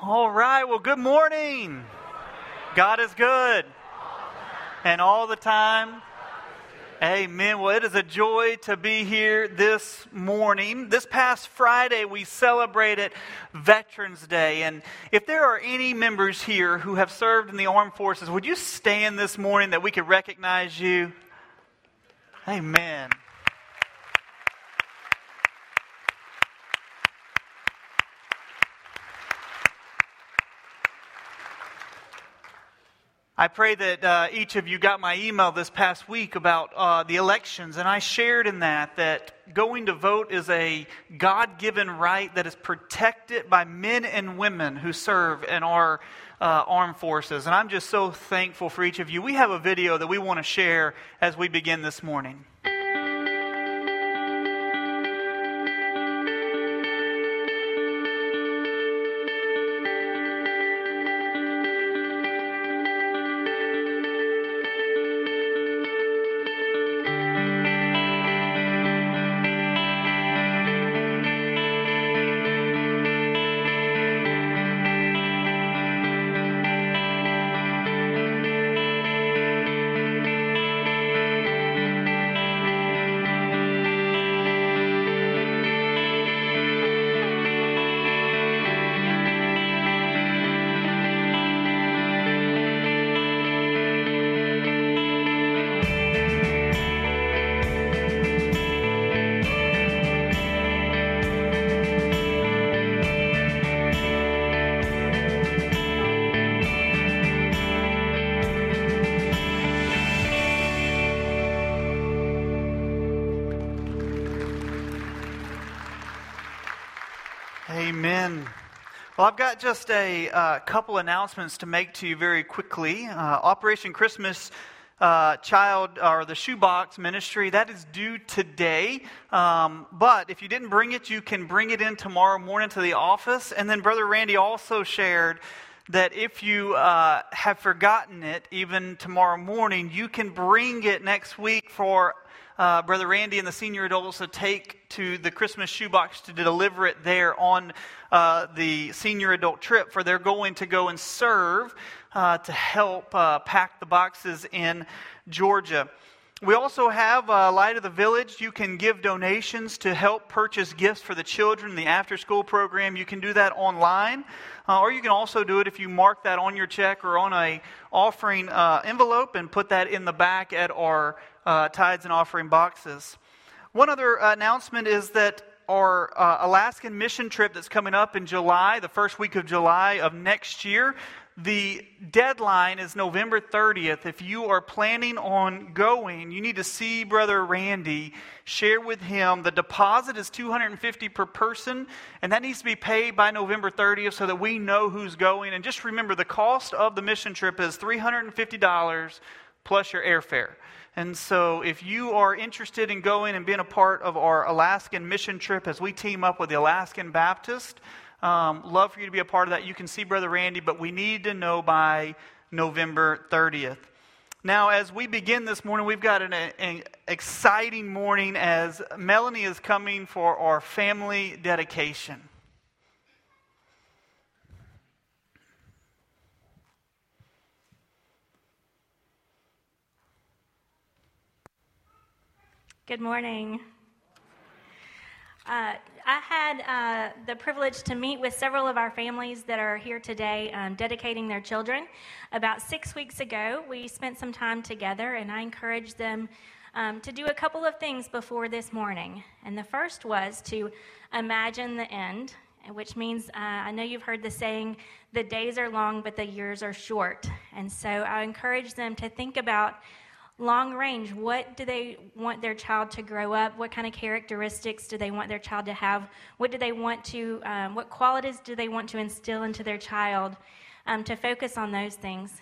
All right, well, good morning. God is good. And all the time. Amen. Well, it is a joy to be here this morning. This past Friday, we celebrated Veterans Day. And if there are any members here who have served in the armed forces, would you stand this morning that we could recognize you? Amen. I pray that uh, each of you got my email this past week about uh, the elections, and I shared in that that going to vote is a God given right that is protected by men and women who serve in our uh, armed forces. And I'm just so thankful for each of you. We have a video that we want to share as we begin this morning. Got just a uh, couple announcements to make to you very quickly. Uh, Operation Christmas uh, Child or the Shoebox Ministry that is due today. Um, but if you didn't bring it, you can bring it in tomorrow morning to the office. And then Brother Randy also shared that if you uh, have forgotten it, even tomorrow morning, you can bring it next week for uh, Brother Randy and the senior adults to take to the Christmas shoebox to deliver it there on uh, the senior adult trip, for they're going to go and serve uh, to help uh, pack the boxes in Georgia. We also have uh, Light of the Village. You can give donations to help purchase gifts for the children the after school program. You can do that online, uh, or you can also do it if you mark that on your check or on a offering uh, envelope and put that in the back at our uh, tithes and offering boxes. One other announcement is that our uh, Alaskan mission trip that's coming up in July, the first week of July of next year, the deadline is November 30th. If you are planning on going, you need to see Brother Randy, share with him. The deposit is 250 per person, and that needs to be paid by November 30th so that we know who's going. And just remember the cost of the mission trip is $350 plus your airfare. And so, if you are interested in going and being a part of our Alaskan mission trip as we team up with the Alaskan Baptist, um, love for you to be a part of that. You can see Brother Randy, but we need to know by November 30th. Now, as we begin this morning, we've got an, an, exciting morning as Melanie is coming for our family dedication. Good morning. Uh, I had uh, the privilege to meet with several of our families that are here today um, dedicating their children. About six weeks ago, we spent some time together, and I encouraged them um, to do a couple of things before this morning. And the first was to imagine the end, which means uh, I know you've heard the saying, the days are long, but the years are short. And so I encouraged them to think about long range what do they want their child to grow up? What kind of characteristics do they want their child to have? What do they want to um, what qualities do they want to instill into their child um, to focus on those things?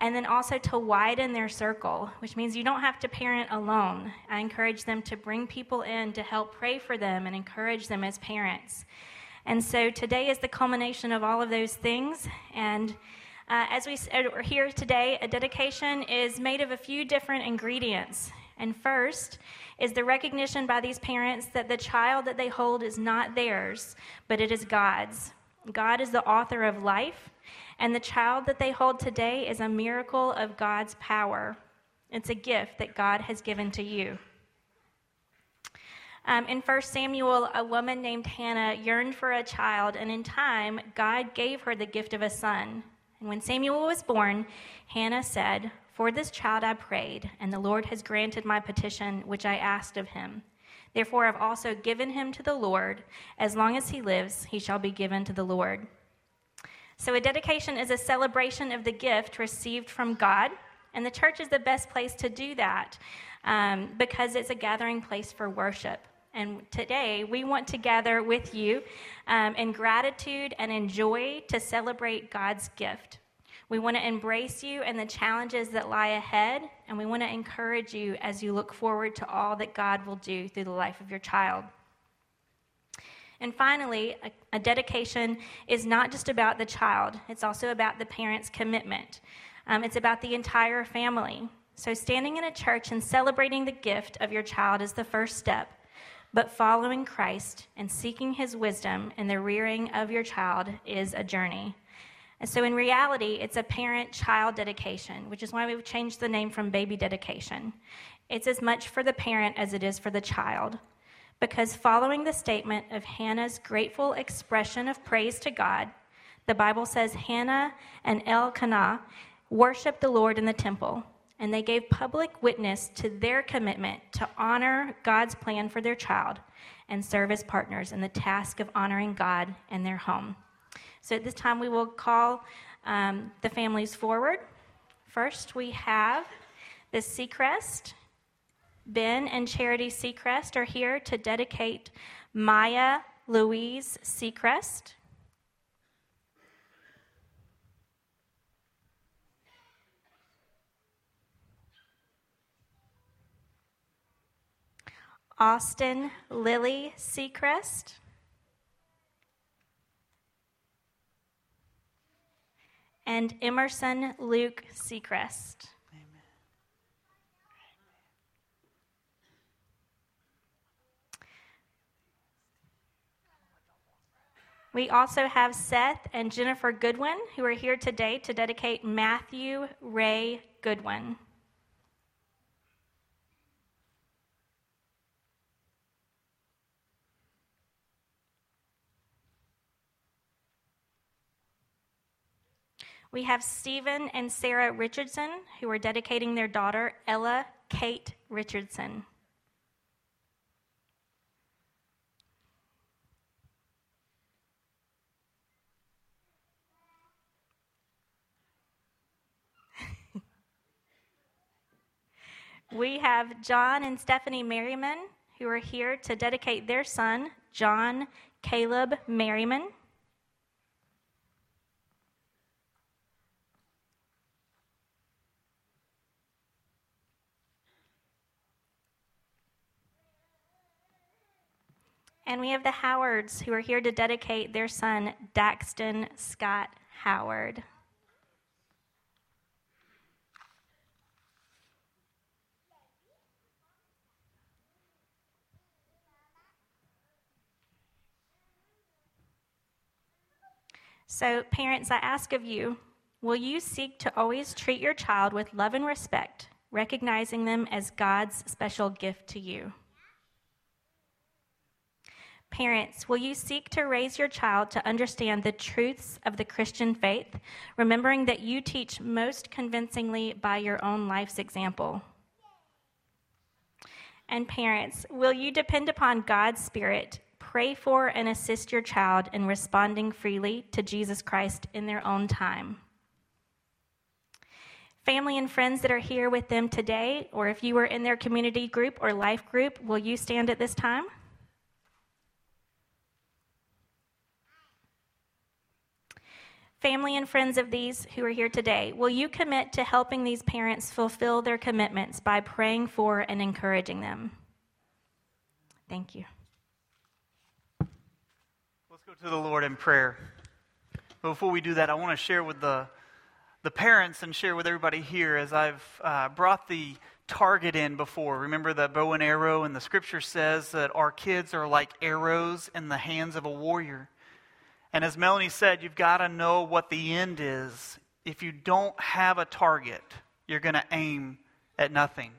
And then also to widen their circle which means you don't have to parent alone. I encourage them to bring people in to help pray for them and encourage them as parents. And so today is the culmination of all of those things and uh, as we are here today, a dedication is made of a few different ingredients. And first is the recognition by these parents that the child that they hold is not theirs, but it is God's. God is the author of life, and the child that they hold today is a miracle of God's power. It's a gift that God has given to you. Um, in 1 Samuel, a woman named Hannah yearned for a child, and in time, God gave her the gift of a son. And when Samuel was born, Hannah said, For this child I prayed, and the Lord has granted my petition which I asked of him. Therefore, I've also given him to the Lord. As long as he lives, he shall be given to the Lord. So, a dedication is a celebration of the gift received from God, and the church is the best place to do that um, because it's a gathering place for worship. And today, we want to gather with you um, in gratitude and in joy to celebrate God's gift. We want to embrace you and the challenges that lie ahead, and we want to encourage you as you look forward to all that God will do through the life of your child. And finally, a, a, dedication is not just about the child, it's also about the parent's commitment. Um, it's about the entire family. So, standing in a church and celebrating the gift of your child is the first step. But following Christ and seeking his wisdom in the rearing of your child is a journey. And so, in reality, it's a parent child dedication, which is why we've changed the name from baby dedication. It's as much for the parent as it is for the child. Because following the statement of Hannah's grateful expression of praise to God, the Bible says Hannah and Elkanah worshiped the Lord in the temple, and they gave public witness to their commitment to honor God's plan for their child and serve as partners in the task of honoring God and their home. So at this time, we will call um, the families forward. First, we have the Seacrest. Ben and Charity Seacrest are here to dedicate Maya Louise Seacrest. Austin Lily Seacrest. and Emerson Luke Seacrest. We also have Seth and Jennifer Goodwin, who are here today to dedicate Matthew Ray Goodwin. We have Stephen and Sarah Richardson, who are dedicating their daughter, Ella Kate Richardson. we have John and Stephanie Merriman, who are here to dedicate their son, John Caleb Merriman. And we have the Howards who are here to dedicate their son, Daxton Scott Howard. So, parents, I ask of you, will you seek to always treat your child with love and respect, recognizing them as God's special gift to you? Parents, will you seek to raise your child to understand the truths of the Christian faith, remembering that you teach most convincingly by your own life's example? And parents, will you depend upon God's Spirit, pray for and assist your child in responding freely to Jesus Christ in their own time? Family and friends that are here with them today, or if you were in their community group or life group, will you stand at this time? Family and friends of these who are here today, will you commit to helping these parents fulfill their commitments by praying for and encouraging them? Thank you. Let's go to the Lord in prayer. But before we do that, I want to share with the, the parents and share with everybody here as I've uh, brought the target in before. Remember the bow and arrow, and the scripture says that our kids are like arrows in the hands of a warrior. And as Melanie said, you've got to know what the end is. If you don't have a target, you're going to aim at nothing.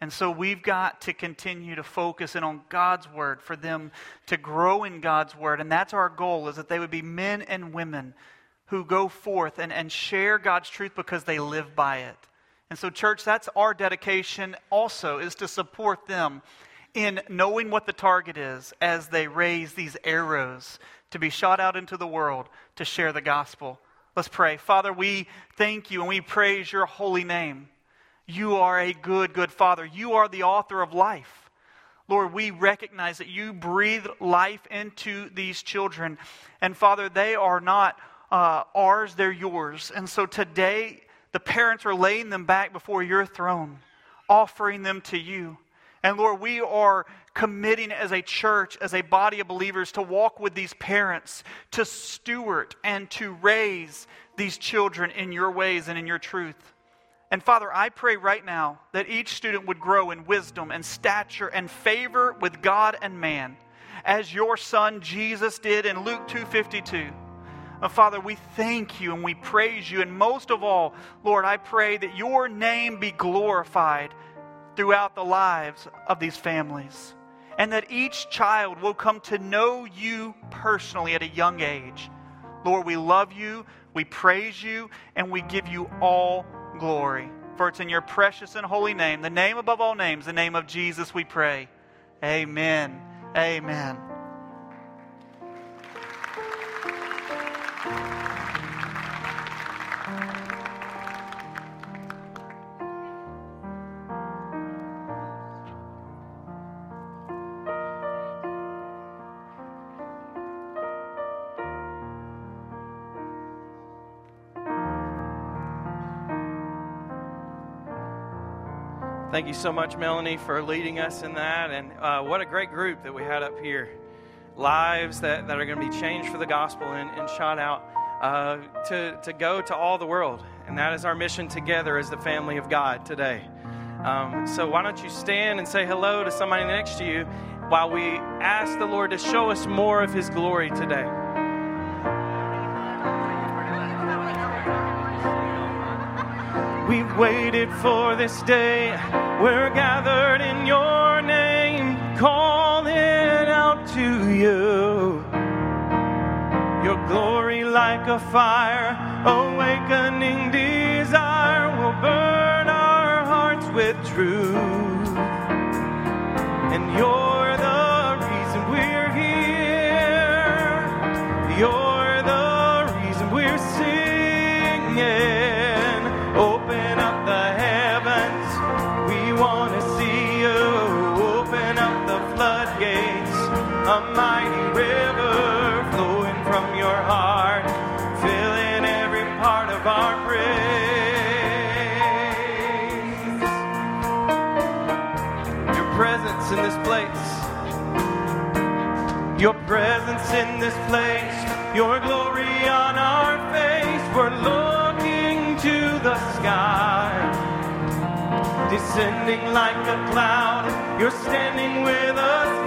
And so we've got to continue to focus in on God's word for them to grow in God's word. And that's our goal is that they would be men and women who go forth and, and share God's truth because they live by it. And so, church, that's our dedication also, is to support them in knowing what the target is as they raise these arrows to be shot out into the world to share the gospel. Let's pray. Father, we thank you and we praise your holy name. You are a good, good Father. You are the author of life. Lord, we recognize that you breathe life into these children. And Father, they are not uh, ours, they're yours. And so today, the parents are laying them back before your throne, offering them to you. And Lord, we are committing as a church, as a body of believers, to walk with these parents, to steward and to raise these children in your ways and in your truth. And Father, I pray right now that each student would grow in wisdom and stature and favor with God and man, as your son Jesus did in Luke 252. Uh, Father, we thank you and we praise you. And most of all, Lord, I pray that your name be glorified throughout the lives of these families. And that each child will come to know you personally at a young age. Lord, we love you, we praise you, and we give you all glory. For it's in your precious and holy name, the name above all names, the name of Jesus, we pray. Amen. Amen. Thank you so much, Melanie, for leading us in that. And uh, what a great group that we had up here. Lives that, that are going to be changed for the gospel and, and shot out uh, to, to go to all the world. And that is our mission together as the family of God today. Um, so why don't you stand and say hello to somebody next to you while we ask the Lord to show us more of His glory today. We've waited for this day. We're gathered in your name, calling out to you. Your glory like a fire, awakening desire will burn our hearts with truth. And you're presence in this place, your glory on our face. We're looking to the sky, descending like a cloud. You're standing with us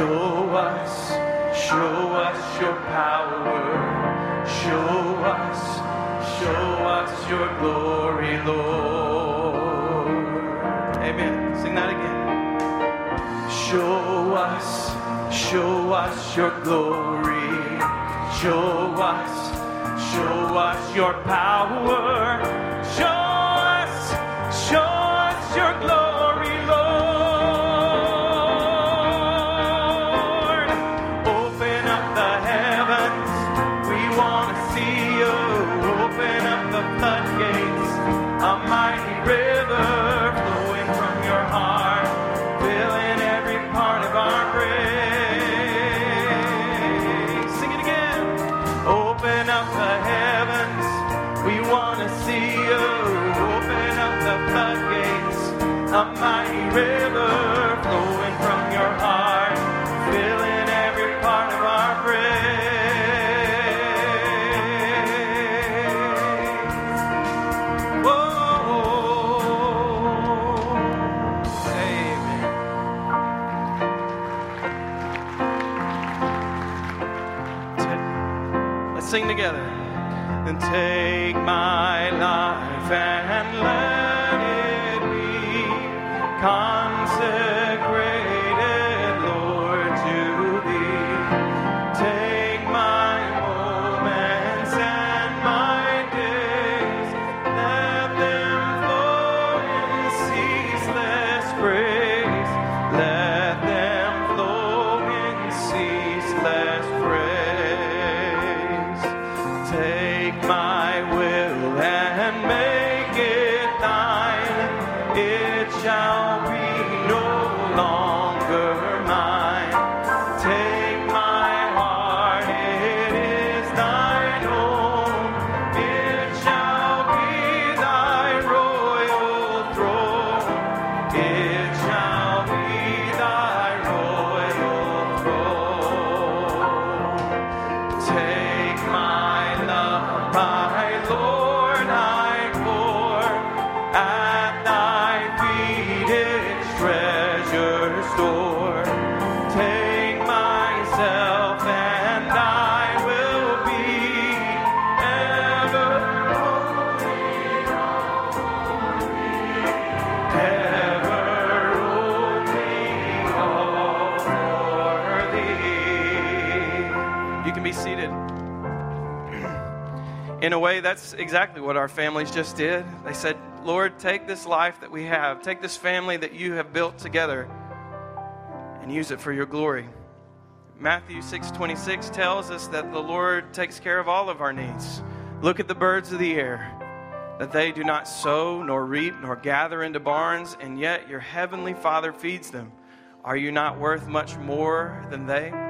Show us, show us your power. Show us, show us your glory, Lord. Amen. Sing that again. Show us, show us your glory. Show us, show us your power. River flowing from your heart, filling every part of our praise. Whoa, amen. Let's sing together. and take my life and let that's exactly what our families just did. They said, Lord, take this life that we have, take this family that you have built together, and use it for your glory. Matthew 6:26 tells us that the Lord takes care of all of our needs. Look at the birds of the air, that they do not sow nor reap nor gather into barns, and yet your heavenly Father feeds them. Are you not worth much more than they?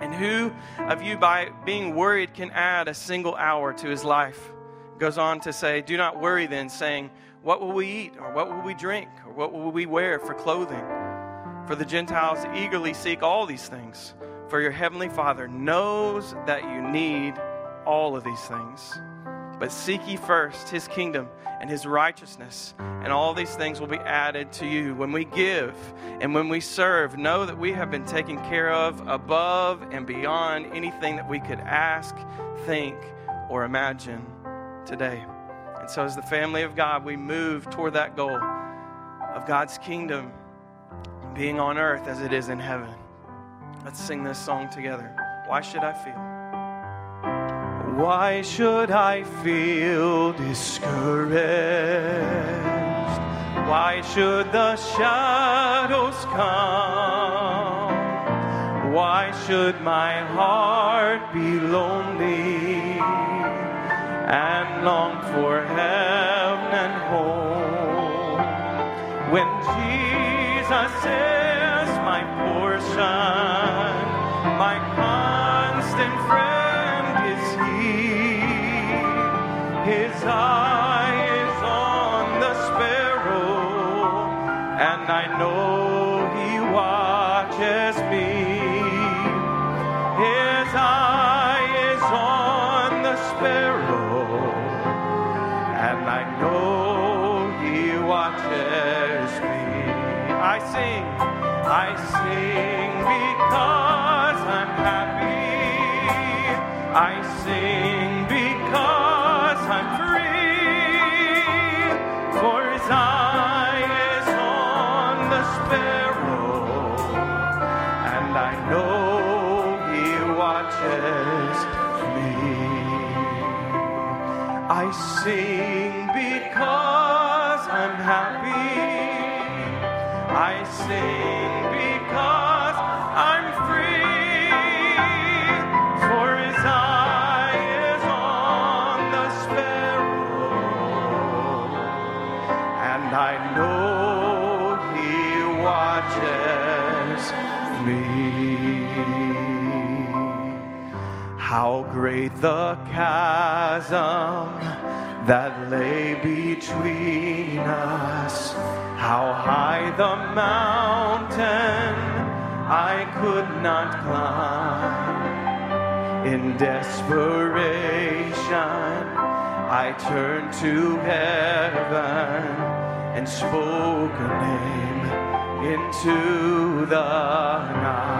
And who of you, by being worried, can add a single hour to his life? Goes on to say, Do not worry then, saying, What will we eat? Or what will we drink? Or what will we wear for clothing? For the Gentiles eagerly seek all these things. For your heavenly Father knows that you need all of these things. But seek ye first his kingdom and his righteousness, and all these things will be added to you. When we give and when we serve, know that we have been taken care of above and beyond anything that we could ask, think, or imagine today. And so, as the family of God, we move toward that goal of God's kingdom being on earth as it is in heaven. Let's sing this song together. Why should I feel? Why should I feel discouraged? Why should the shadows come? Why should my heart be lonely and long for heaven and home? When Jesus is my portion, eye is on the sparrow and I know he watches me his eye is on the sparrow and I know he watches me. I sing, I sing because I'm happy. I sing I sing because I'm happy. I sing because I'm free. For his eye is on the sparrow, and I know he watches me. How great the chasm that lay between us. How high the mountain I could not climb. In desperation, I turned to heaven and spoke a name into the night.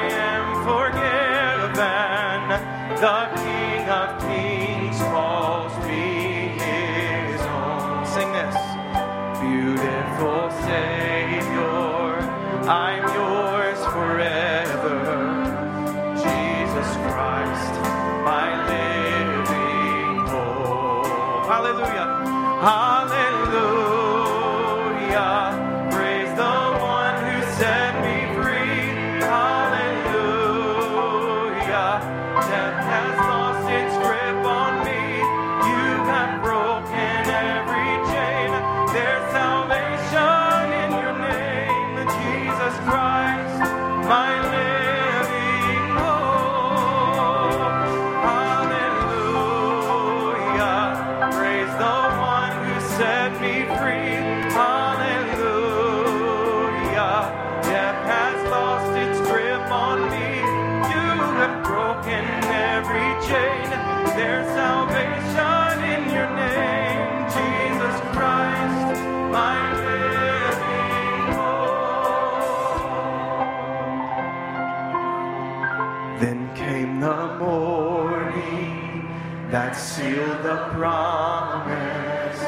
Hallelujah. Promise.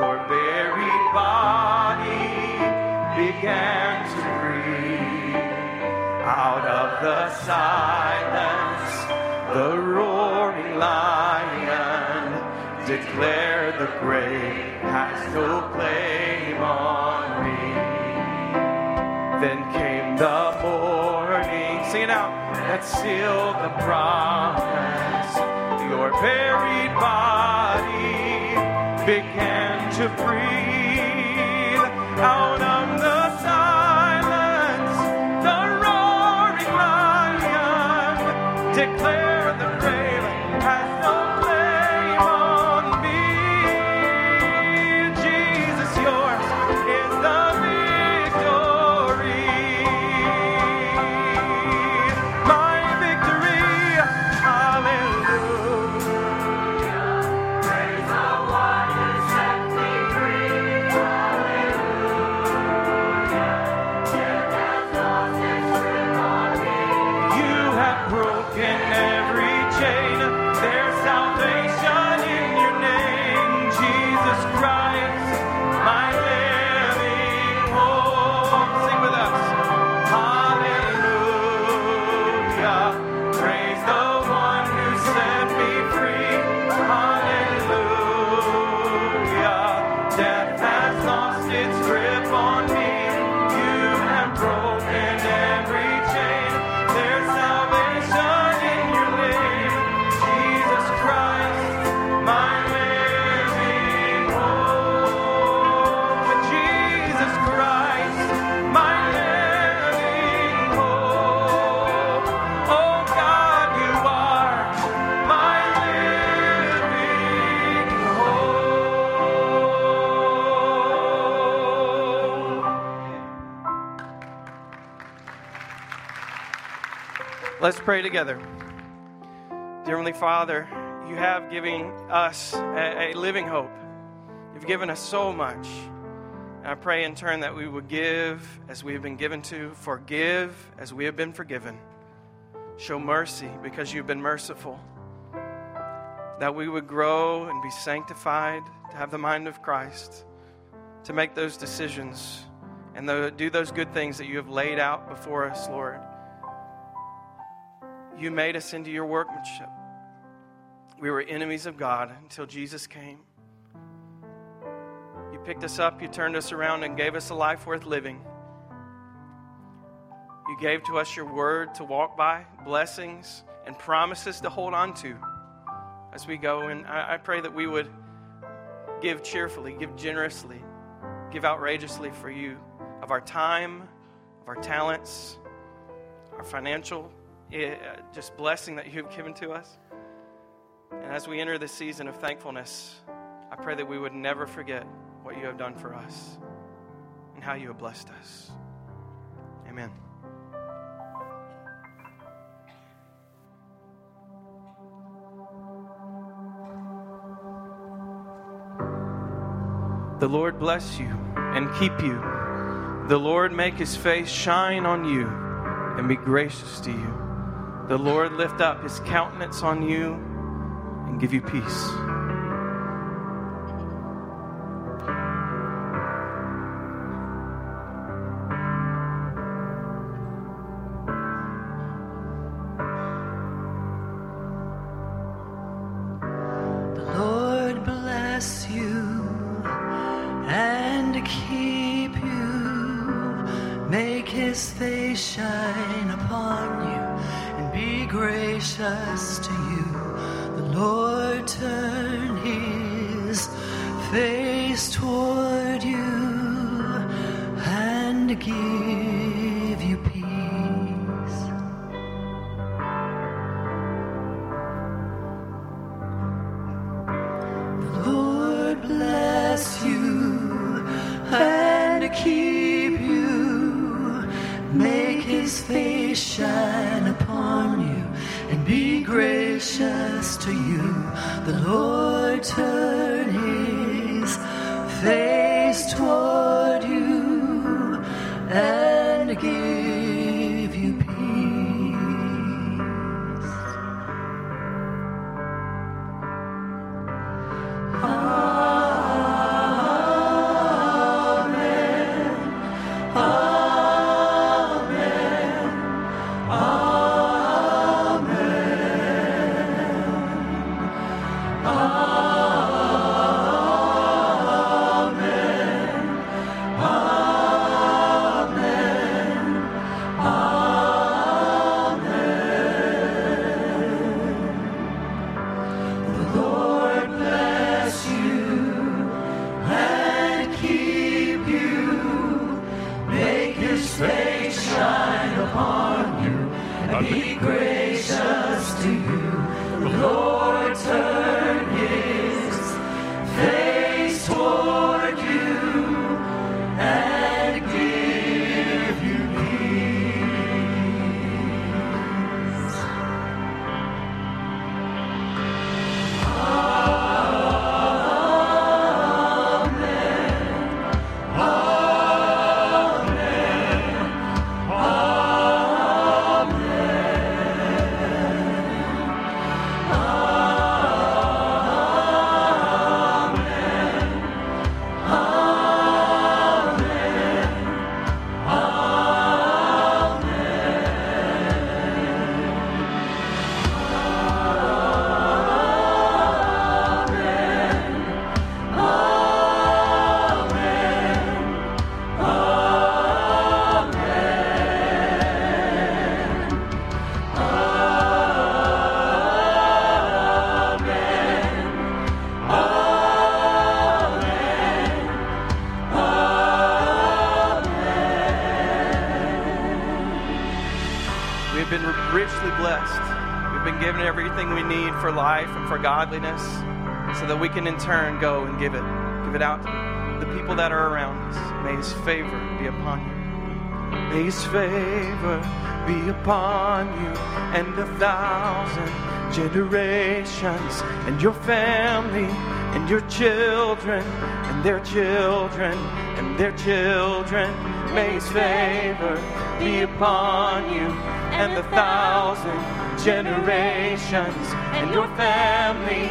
Your buried body began to breathe. Out of the silence, the roaring lion declared the grave has no claim on me. Then came the morning, sing it out, that sealed the promise. Your buried body to breathe Let's pray together. Dear Heavenly Father, you have given us a, a living hope. You've given us so much. And I pray in turn that we would give as we have been given to, forgive as we have been forgiven, show mercy because you've been merciful, that we would grow and be sanctified, to have the mind of Christ, to make those decisions and do those good things that you have laid out before us, Lord. You made us into your workmanship. We were enemies of God until Jesus came. You picked us up, you turned us around, and gave us a life worth living. You gave to us your word to walk by, blessings, and promises to hold on to as we go. And I, I pray that we would give cheerfully, give generously, give outrageously for you of our time, of our talents, our financial Uh, just blessing that you've given to us. And as we enter this season of thankfulness, I pray that we would never forget what you have done for us and how you have blessed us. Amen. The Lord bless you and keep you. The Lord make his face shine on you and be gracious to you. The Lord lift up his countenance on you and give you peace. Godliness so that we can in turn go and give it. Give it out to the people that are around us. May his favor be upon you. May his favor be upon you and a thousand generations and your family and your children and their children and their children. May his favor be upon you and the thousand generations and your family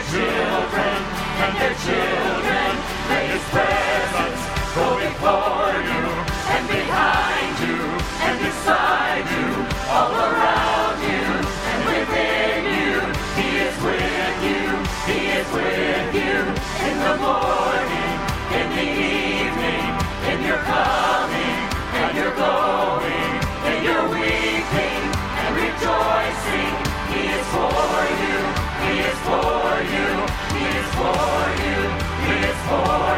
children and their children. His presence before you and behind you and beside you, all around you and within you. He is with you, he is with you in the morning, in the evening, in your coming and your going, in your weeping and rejoicing. He is for for you, is for you,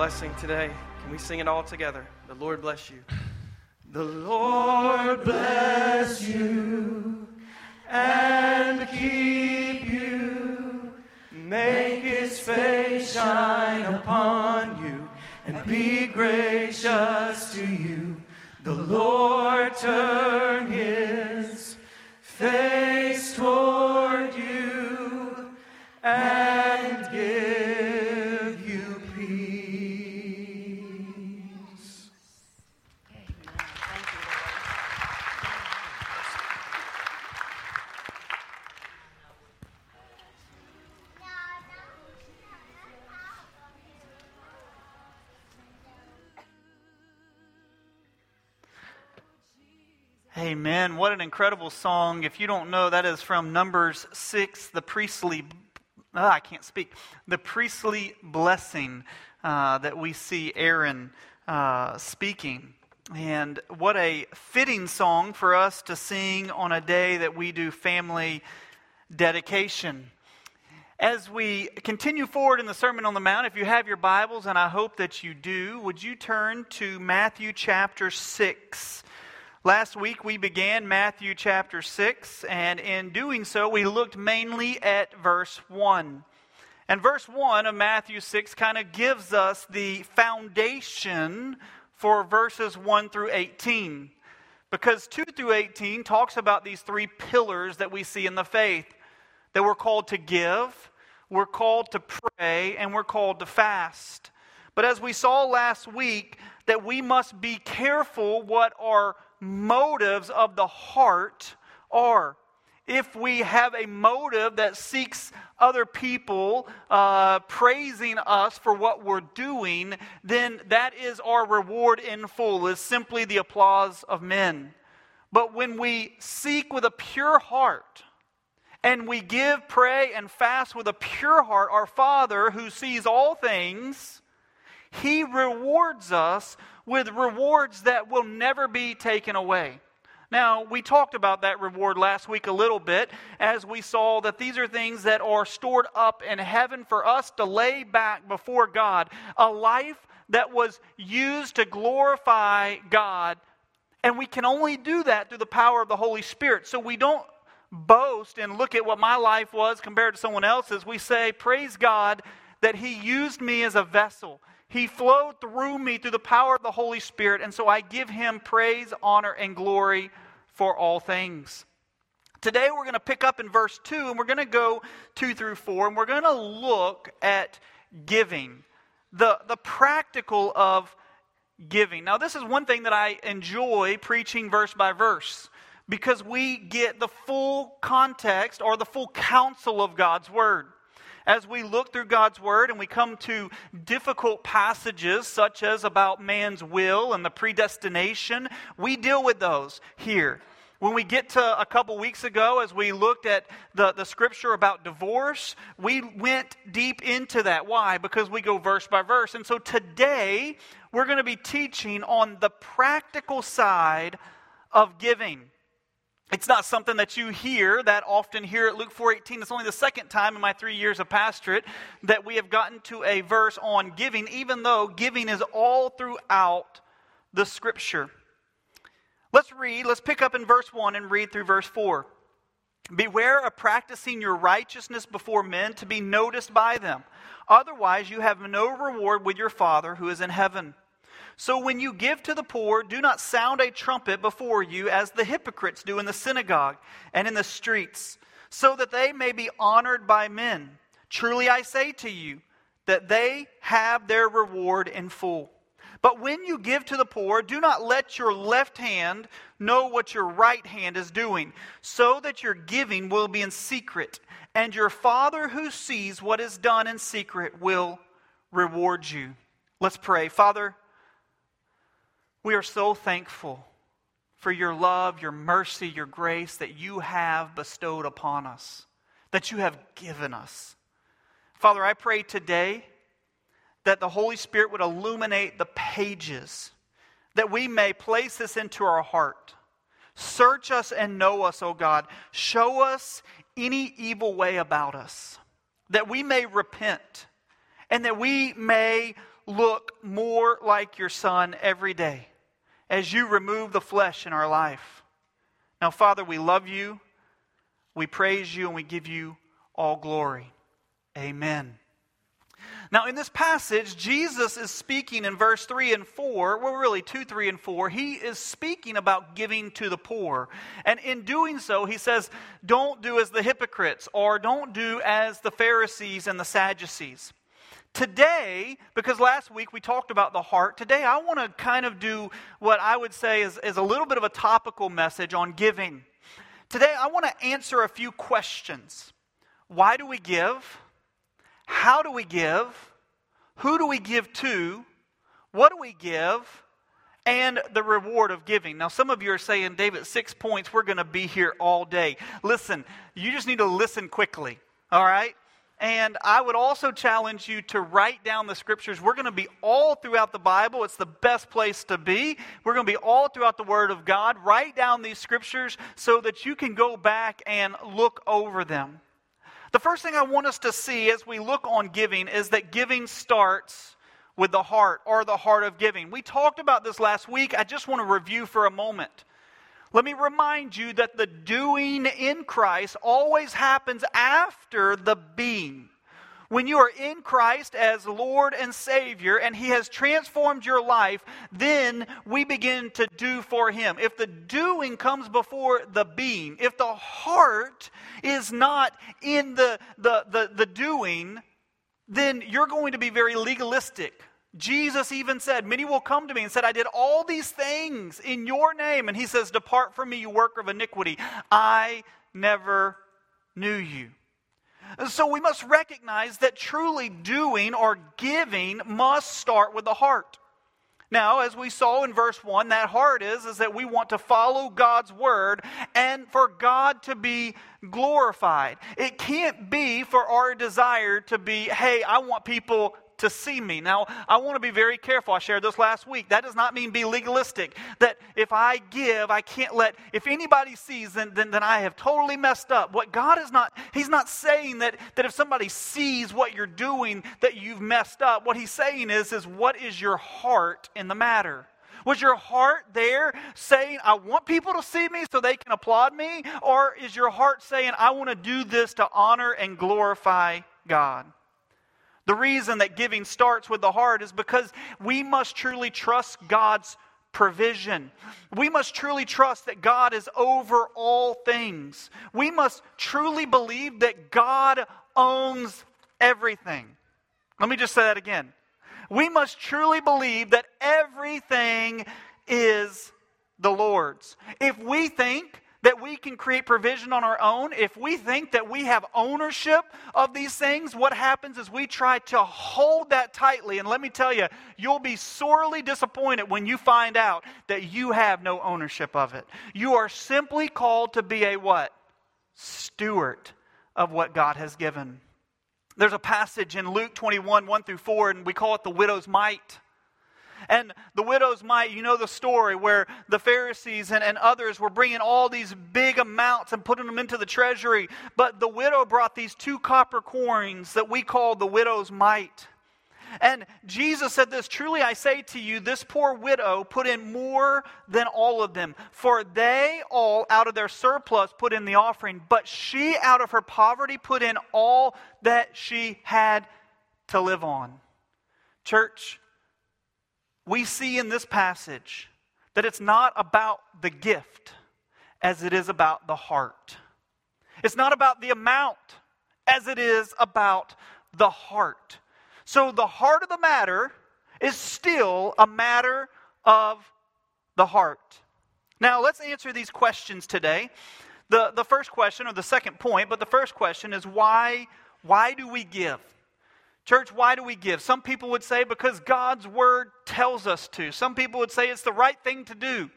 blessing today. Can we sing it all together? The Lord bless you. The Lord bless you and keep you. Make his face shine upon you and be gracious to you. The Lord turn his face toward you and Amen. What an incredible song. If you don't know, that is from Numbers 6, the priestly, ah, I can't speak, the priestly blessing uh, that we see Aaron uh, speaking. And what a fitting song for us to sing on a day that we do family dedication. As we continue forward in the Sermon on the Mount, if you have your Bibles, and I hope that you do, would you turn to Matthew chapter 6? Last week we began Matthew chapter 6, and in doing so, we looked mainly at verse 1. And verse 1 of Matthew 6 kind of gives us the foundation for verses 1 through 18. Because 2 through 18 talks about these three pillars that we see in the faith that we're called to give, we're called to pray, and we're called to fast. But as we saw last week, that we must be careful what our motives of the heart are. if we have a motive that seeks other people uh, praising us for what we're doing, then that is our reward in full, is simply the applause of men. But when we seek with a pure heart, and we give, pray, and fast with a pure heart, our Father who sees all things, He rewards us with rewards that will never be taken away. Now, we talked about that reward last week a little bit as we saw that these are things that are stored up in heaven for us to lay back before God. A life that was used to glorify God. And we can only do that through the power of the Holy Spirit. So we don't boast and look at what my life was compared to someone else's. We say, Praise God that He used me as a vessel. He flowed through me through the power of the Holy Spirit, and so I give him praise, honor, and glory for all things. Today we're going to pick up in verse 2, and we're going to go 2 through 4, and we're going to look at giving, the, the practical of giving. Now, this is one thing that I enjoy preaching verse by verse because we get the full context or the full counsel of God's Word as we look through God's Word and we come to difficult passages, such as about man's will and the predestination, we deal with those here. When we get to a couple weeks ago, as we looked at the, the scripture about divorce, we went deep into that. Why? Because we go verse by verse. And so today, we're going to be teaching on the practical side of giving. It's not something that you hear that often here at Luke 4:18. It's only the second time in my 3 years of pastorate that we have gotten to a verse on giving even though giving is all throughout the scripture. Let's read, let's pick up in verse 1 and read through verse 4. Beware of practicing your righteousness before men to be noticed by them. Otherwise, you have no reward with your Father who is in heaven. So when you give to the poor, do not sound a trumpet before you as the hypocrites do in the synagogue and in the streets, so that they may be honored by men. Truly I say to you that they have their reward in full. But when you give to the poor, do not let your left hand know what your right hand is doing, so that your giving will be in secret, and your Father who sees what is done in secret will reward you. Let's pray. Father, we are so thankful for your love, your mercy, your grace that you have bestowed upon us, that you have given us. Father, I pray today that the Holy Spirit would illuminate the pages, that we may place this into our heart. Search us and know us, O God. Show us any evil way about us, that we may repent, and that we may look more like your Son every day as you remove the flesh in our life. Now, Father, we love you, we praise you, and we give you all glory. Amen. Now, in this passage, Jesus is speaking in verse 3 and 4, well, really 2, 3, and 4. He is speaking about giving to the poor. And in doing so, he says, don't do as the hypocrites, or don't do as the Pharisees and the Sadducees. Today, because last week we talked about the heart, today I want to kind of do what I would say is, is a little bit of a topical message on giving. Today I want to answer a few questions. Why do we give? How do we give? Who do we give to? What do we give? And the reward of giving. Now, some of you are saying, David, six points, we're going to be here all day. Listen, you just need to listen quickly, all right? And I would also challenge you to write down the scriptures. We're going to be all throughout the Bible. It's the best place to be. We're going to be all throughout the Word of God. Write down these scriptures so that you can go back and look over them. The first thing I want us to see as we look on giving is that giving starts with the heart or the heart of giving. We talked about this last week. I just want to review for a moment. Let me remind you that the doing in Christ always happens after the being. When you are in Christ as Lord and Savior and He has transformed your life, then we begin to do for Him. If the doing comes before the being, if the heart is not in the, the, the, the doing, then you're going to be very legalistic Jesus even said, Many will come to me and said, I did all these things in your name. And he says, Depart from me, you worker of iniquity. I never knew you. So we must recognize that truly doing or giving must start with the heart. Now, as we saw in verse 1, that heart is, is that we want to follow God's word and for God to be glorified. It can't be for our desire to be, hey, I want people to see me. Now, I want to be very careful. I shared this last week. That does not mean be legalistic. That if I give, I can't let, if anybody sees, then, then, then I have totally messed up. What God is not, He's not saying that, that if somebody sees what you're doing, that you've messed up. What He's saying is, is what is your heart in the matter? Was your heart there saying, I want people to see me so they can applaud me? Or is your heart saying, I want to do this to honor and glorify God? The reason that giving starts with the heart is because we must truly trust God's provision. We must truly trust that God is over all things. We must truly believe that God owns everything. Let me just say that again. We must truly believe that everything is the Lord's. If we think that we can create provision on our own, if we think that we have ownership of these things, what happens is we try to hold that tightly. And let me tell you, you'll be sorely disappointed when you find out that you have no ownership of it. You are simply called to be a what? Steward of what God has given. There's a passage in Luke 21, 1 through 4, and we call it the widow's mite. And the widow's mite, you know the story where the Pharisees and, and others were bringing all these big amounts and putting them into the treasury. But the widow brought these two copper coins that we call the widow's mite. And Jesus said this Truly I say to you, this poor widow put in more than all of them, for they all out of their surplus put in the offering, but she out of her poverty put in all that she had to live on. Church, we see in this passage that it's not about the gift as it is about the heart. It's not about the amount as it is about the heart. So the heart of the matter is still a matter of the heart. Now, let's answer these questions today. The, the first question, or the second point, but the first question is why, why do we give? Church, why do we give? Some people would say because God's word tells us to. Some people would say it's the right thing to do.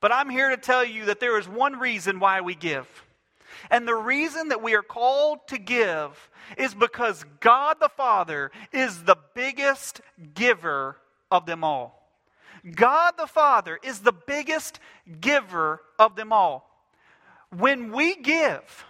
But I'm here to tell you that there is one reason why we give. And the reason that we are called to give is because God the Father is the biggest giver of them all. God the Father is the biggest giver of them all. When we give,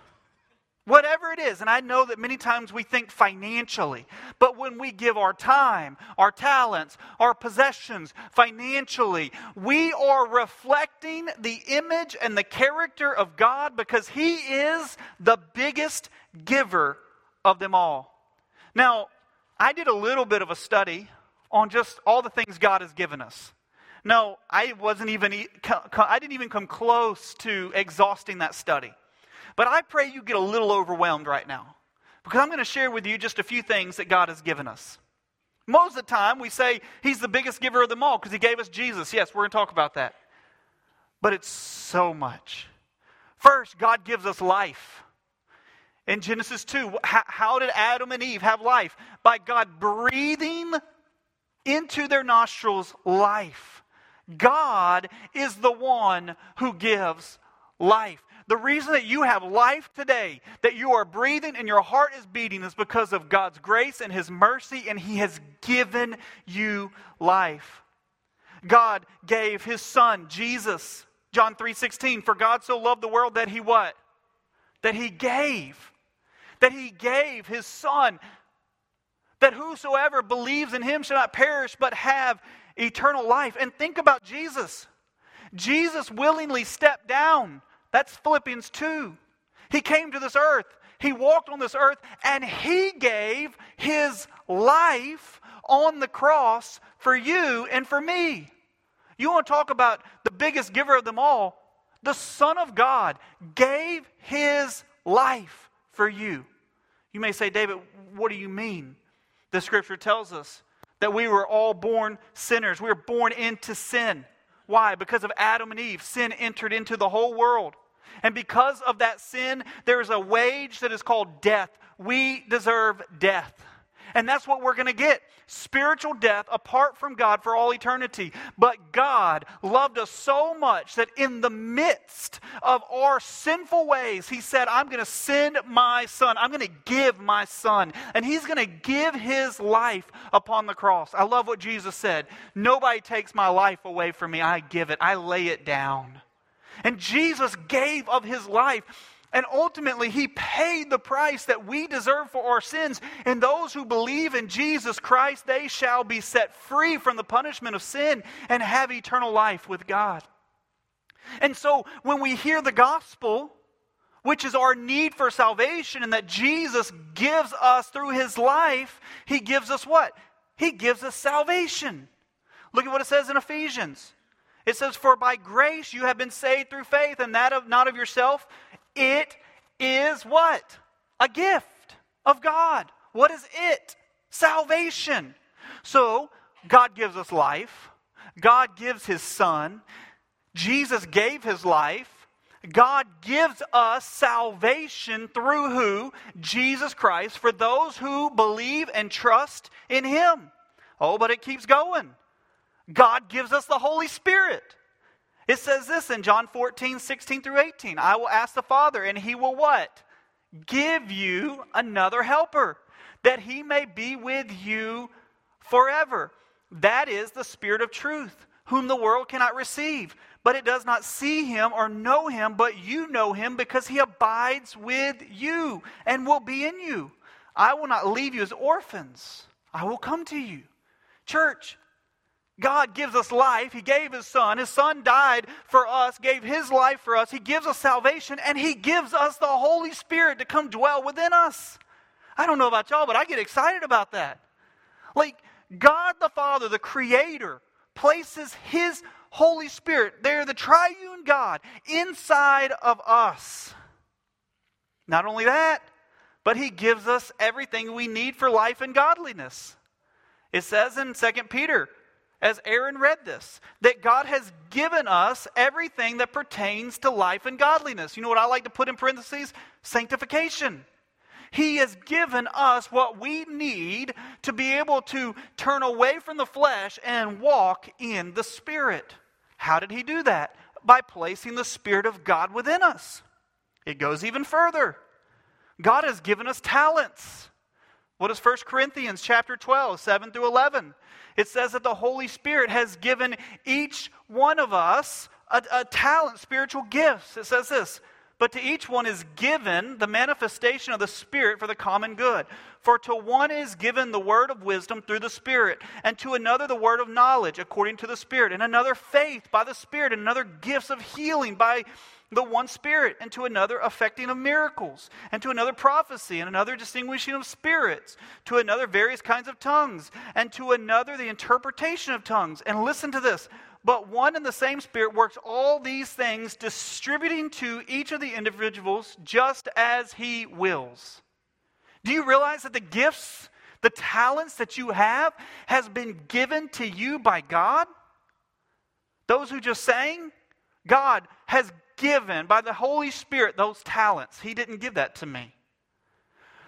Whatever it is, and I know that many times we think financially, but when we give our time, our talents, our possessions financially, we are reflecting the image and the character of God because He is the biggest giver of them all. Now, I did a little bit of a study on just all the things God has given us. No, I wasn't even I didn't even come close to exhausting that study. But I pray you get a little overwhelmed right now because I'm going to share with you just a few things that God has given us. Most of the time, we say He's the biggest giver of them all because He gave us Jesus. Yes, we're going to talk about that. But it's so much. First, God gives us life. In Genesis 2, how did Adam and Eve have life? By God breathing into their nostrils life. God is the one who gives life. The reason that you have life today, that you are breathing and your heart is beating, is because of God's grace and His mercy, and He has given you life. God gave His Son, Jesus, John 3:16, for God so loved the world that He what? That He gave. That He gave His Son. That whosoever believes in Him shall not perish, but have eternal life. And think about Jesus. Jesus willingly stepped down that's Philippians 2. He came to this earth, he walked on this earth, and he gave his life on the cross for you and for me. You want to talk about the biggest giver of them all? The Son of God gave his life for you. You may say, David, what do you mean? The scripture tells us that we were all born sinners. We were born into sin. Why? Because of Adam and Eve. Sin entered into the whole world. And because of that sin, there is a wage that is called death. We deserve death. And that's what we're going to get spiritual death apart from God for all eternity. But God loved us so much that in the midst of our sinful ways, He said, I'm going to send my Son. I'm going to give my Son. And He's going to give His life upon the cross. I love what Jesus said Nobody takes my life away from me. I give it, I lay it down. And Jesus gave of His life and ultimately, he paid the price that we deserve for our sins. And those who believe in Jesus Christ, they shall be set free from the punishment of sin and have eternal life with God. And so, when we hear the gospel, which is our need for salvation, and that Jesus gives us through his life, he gives us what? He gives us salvation. Look at what it says in Ephesians. It says, For by grace you have been saved through faith, and that of not of yourself. It is what? A gift of God. What is it? Salvation. So, God gives us life. God gives his son. Jesus gave his life. God gives us salvation through who? Jesus Christ, for those who believe and trust in him. Oh, but it keeps going. God gives us the Holy Spirit. It says this in John 14, 16 through 18. I will ask the Father, and he will what? Give you another helper, that he may be with you forever. That is the Spirit of truth, whom the world cannot receive. But it does not see him or know him, but you know him because he abides with you and will be in you. I will not leave you as orphans, I will come to you. Church, God gives us life. He gave His Son. His Son died for us, gave His life for us. He gives us salvation, and He gives us the Holy Spirit to come dwell within us. I don't know about y'all, but I get excited about that. Like, God the Father, the Creator, places His Holy Spirit, there, the triune God, inside of us. Not only that, but He gives us everything we need for life and godliness. It says in 2 Peter as Aaron read this, that God has given us everything that pertains to life and godliness. You know what I like to put in parentheses? Sanctification. He has given us what we need to be able to turn away from the flesh and walk in the Spirit. How did He do that? By placing the Spirit of God within us. It goes even further. God has given us talents. What is 1 Corinthians chapter 12, 7 through 11? It says that the Holy Spirit has given each one of us a, a talent, spiritual gifts. It says this but to each one is given the manifestation of the Spirit for the common good. For to one is given the word of wisdom through the Spirit, and to another the word of knowledge according to the Spirit, and another faith by the Spirit, and another gifts of healing by the one Spirit, and to another affecting of miracles, and to another prophecy, and another distinguishing of spirits, to another various kinds of tongues, and to another the interpretation of tongues. And listen to this. But one and the same Spirit works all these things, distributing to each of the individuals just as He wills. Do you realize that the gifts, the talents that you have, has been given to you by God? Those who just sang, God has given by the Holy Spirit those talents. He didn't give that to me.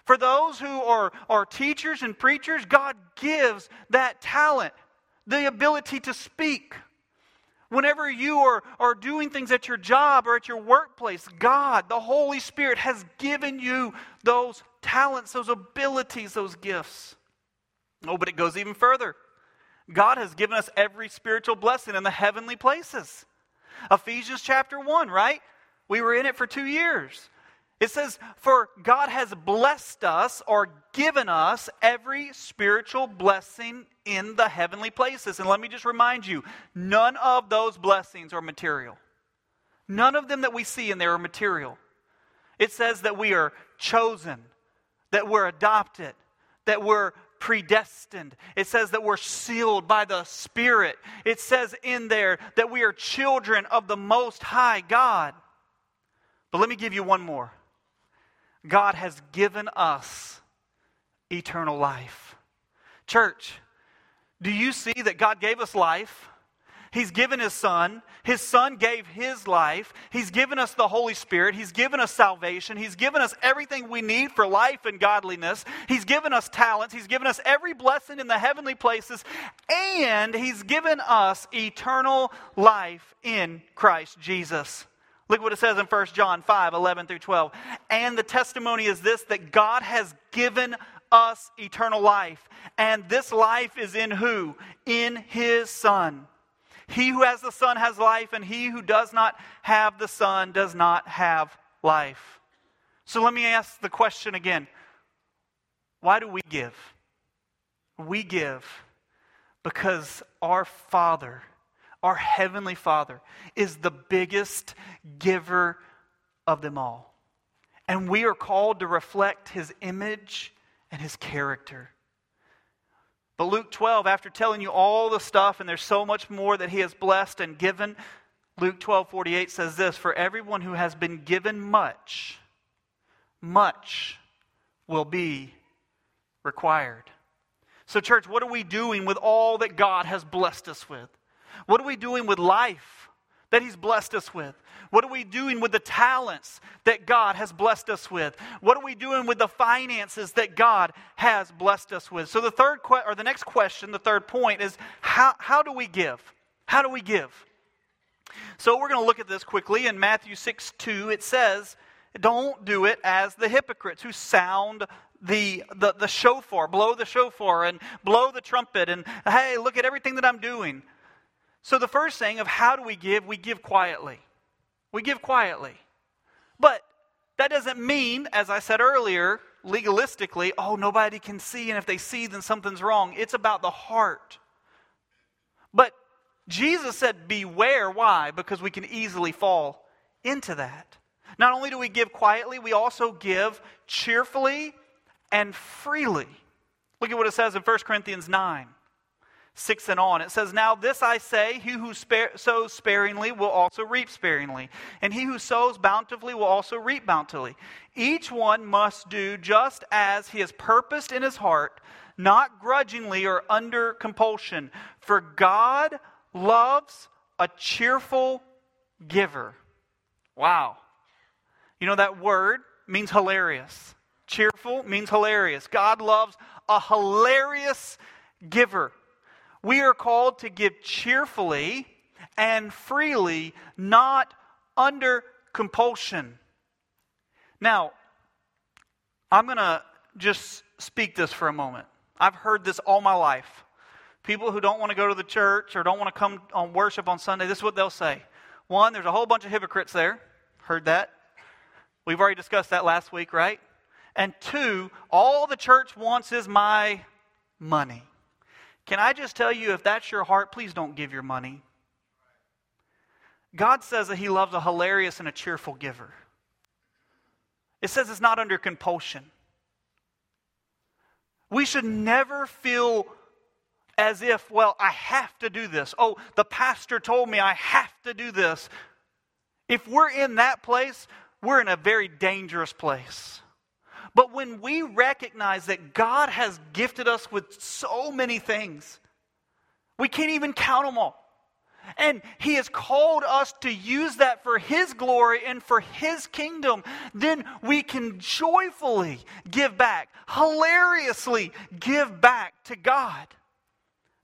For those who are, are teachers and preachers, God gives that talent, the ability to speak. Whenever you are, are doing things at your job or at your workplace, God, the Holy Spirit, has given you those talents, those abilities, those gifts. Oh, but it goes even further. God has given us every spiritual blessing in the heavenly places. Ephesians chapter 1, right? We were in it for two years. It says, For God has blessed us or given us every spiritual blessing in the heavenly places. And let me just remind you none of those blessings are material. None of them that we see in there are material. It says that we are chosen, that we're adopted, that we're predestined. It says that we're sealed by the Spirit. It says in there that we are children of the Most High God. But let me give you one more God has given us eternal life. Church, do you see that God gave us life? He's given His Son. His Son gave His life. He's given us the Holy Spirit. He's given us salvation. He's given us everything we need for life and godliness. He's given us talents. He's given us every blessing in the heavenly places. And He's given us eternal life in Christ Jesus. Look what it says in 1 John 5 11 through 12. And the testimony is this that God has given us eternal life. And this life is in who? In His Son. He who has the Son has life, and he who does not have the Son does not have life. So let me ask the question again why do we give? We give because our Father, our Heavenly Father, is the biggest giver of them all. And we are called to reflect His image and His character. But Luke 12, after telling you all the stuff, and there's so much more that he has blessed and given, Luke 12, 48 says this For everyone who has been given much, much will be required. So, church, what are we doing with all that God has blessed us with? What are we doing with life that He's blessed us with? What are we doing with the talents that God has blessed us with? What are we doing with the finances that God has blessed us with? So the third que- or the next question, the third point is how, how do we give? How do we give? So we're going to look at this quickly in Matthew 6 2. It says, Don't do it as the hypocrites who sound the, the, the shofar, blow the shofar and blow the trumpet, and hey, look at everything that I'm doing. So the first thing of how do we give? We give quietly. We give quietly. But that doesn't mean, as I said earlier, legalistically, oh, nobody can see, and if they see, then something's wrong. It's about the heart. But Jesus said, beware. Why? Because we can easily fall into that. Not only do we give quietly, we also give cheerfully and freely. Look at what it says in 1 Corinthians 9. 6 and on. It says, Now this I say, he who spare, sows sparingly will also reap sparingly, and he who sows bountifully will also reap bountifully. Each one must do just as he has purposed in his heart, not grudgingly or under compulsion. For God loves a cheerful giver. Wow. You know that word means hilarious. Cheerful means hilarious. God loves a hilarious giver. We are called to give cheerfully and freely, not under compulsion. Now, I'm going to just speak this for a moment. I've heard this all my life. People who don't want to go to the church or don't want to come on worship on Sunday, this is what they'll say. One, there's a whole bunch of hypocrites there. Heard that. We've already discussed that last week, right? And two, all the church wants is my money. Can I just tell you, if that's your heart, please don't give your money. God says that He loves a hilarious and a cheerful giver. It says it's not under compulsion. We should never feel as if, well, I have to do this. Oh, the pastor told me I have to do this. If we're in that place, we're in a very dangerous place. But when we recognize that God has gifted us with so many things, we can't even count them all. And He has called us to use that for His glory and for His kingdom. Then we can joyfully give back, hilariously give back to God.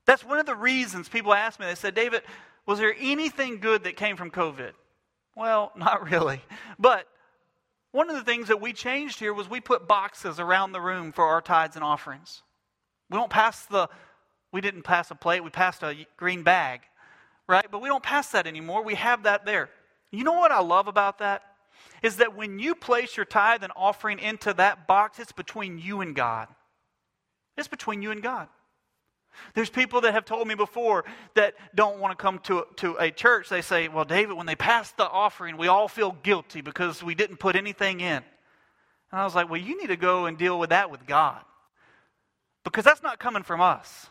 That's one of the reasons people ask me. They said, David, was there anything good that came from COVID? Well, not really. But one of the things that we changed here was we put boxes around the room for our tithes and offerings. We don't pass the, we didn't pass a plate, we passed a green bag, right? But we don't pass that anymore. We have that there. You know what I love about that? Is that when you place your tithe and offering into that box, it's between you and God. It's between you and God. There's people that have told me before that don't want to come to, to a church. They say, Well, David, when they pass the offering, we all feel guilty because we didn't put anything in. And I was like, Well, you need to go and deal with that with God because that's not coming from us.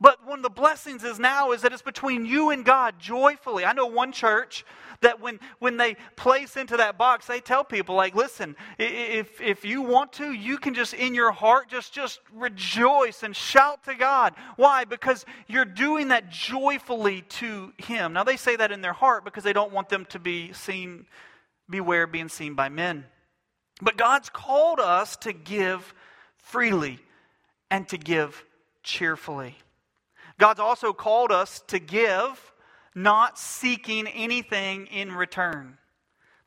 But one of the blessings is now is that it's between you and God joyfully. I know one church that when, when they place into that box, they tell people, like, listen, if, if you want to, you can just in your heart just, just rejoice and shout to God. Why? Because you're doing that joyfully to Him. Now, they say that in their heart because they don't want them to be seen, beware being seen by men. But God's called us to give freely and to give cheerfully. God's also called us to give, not seeking anything in return.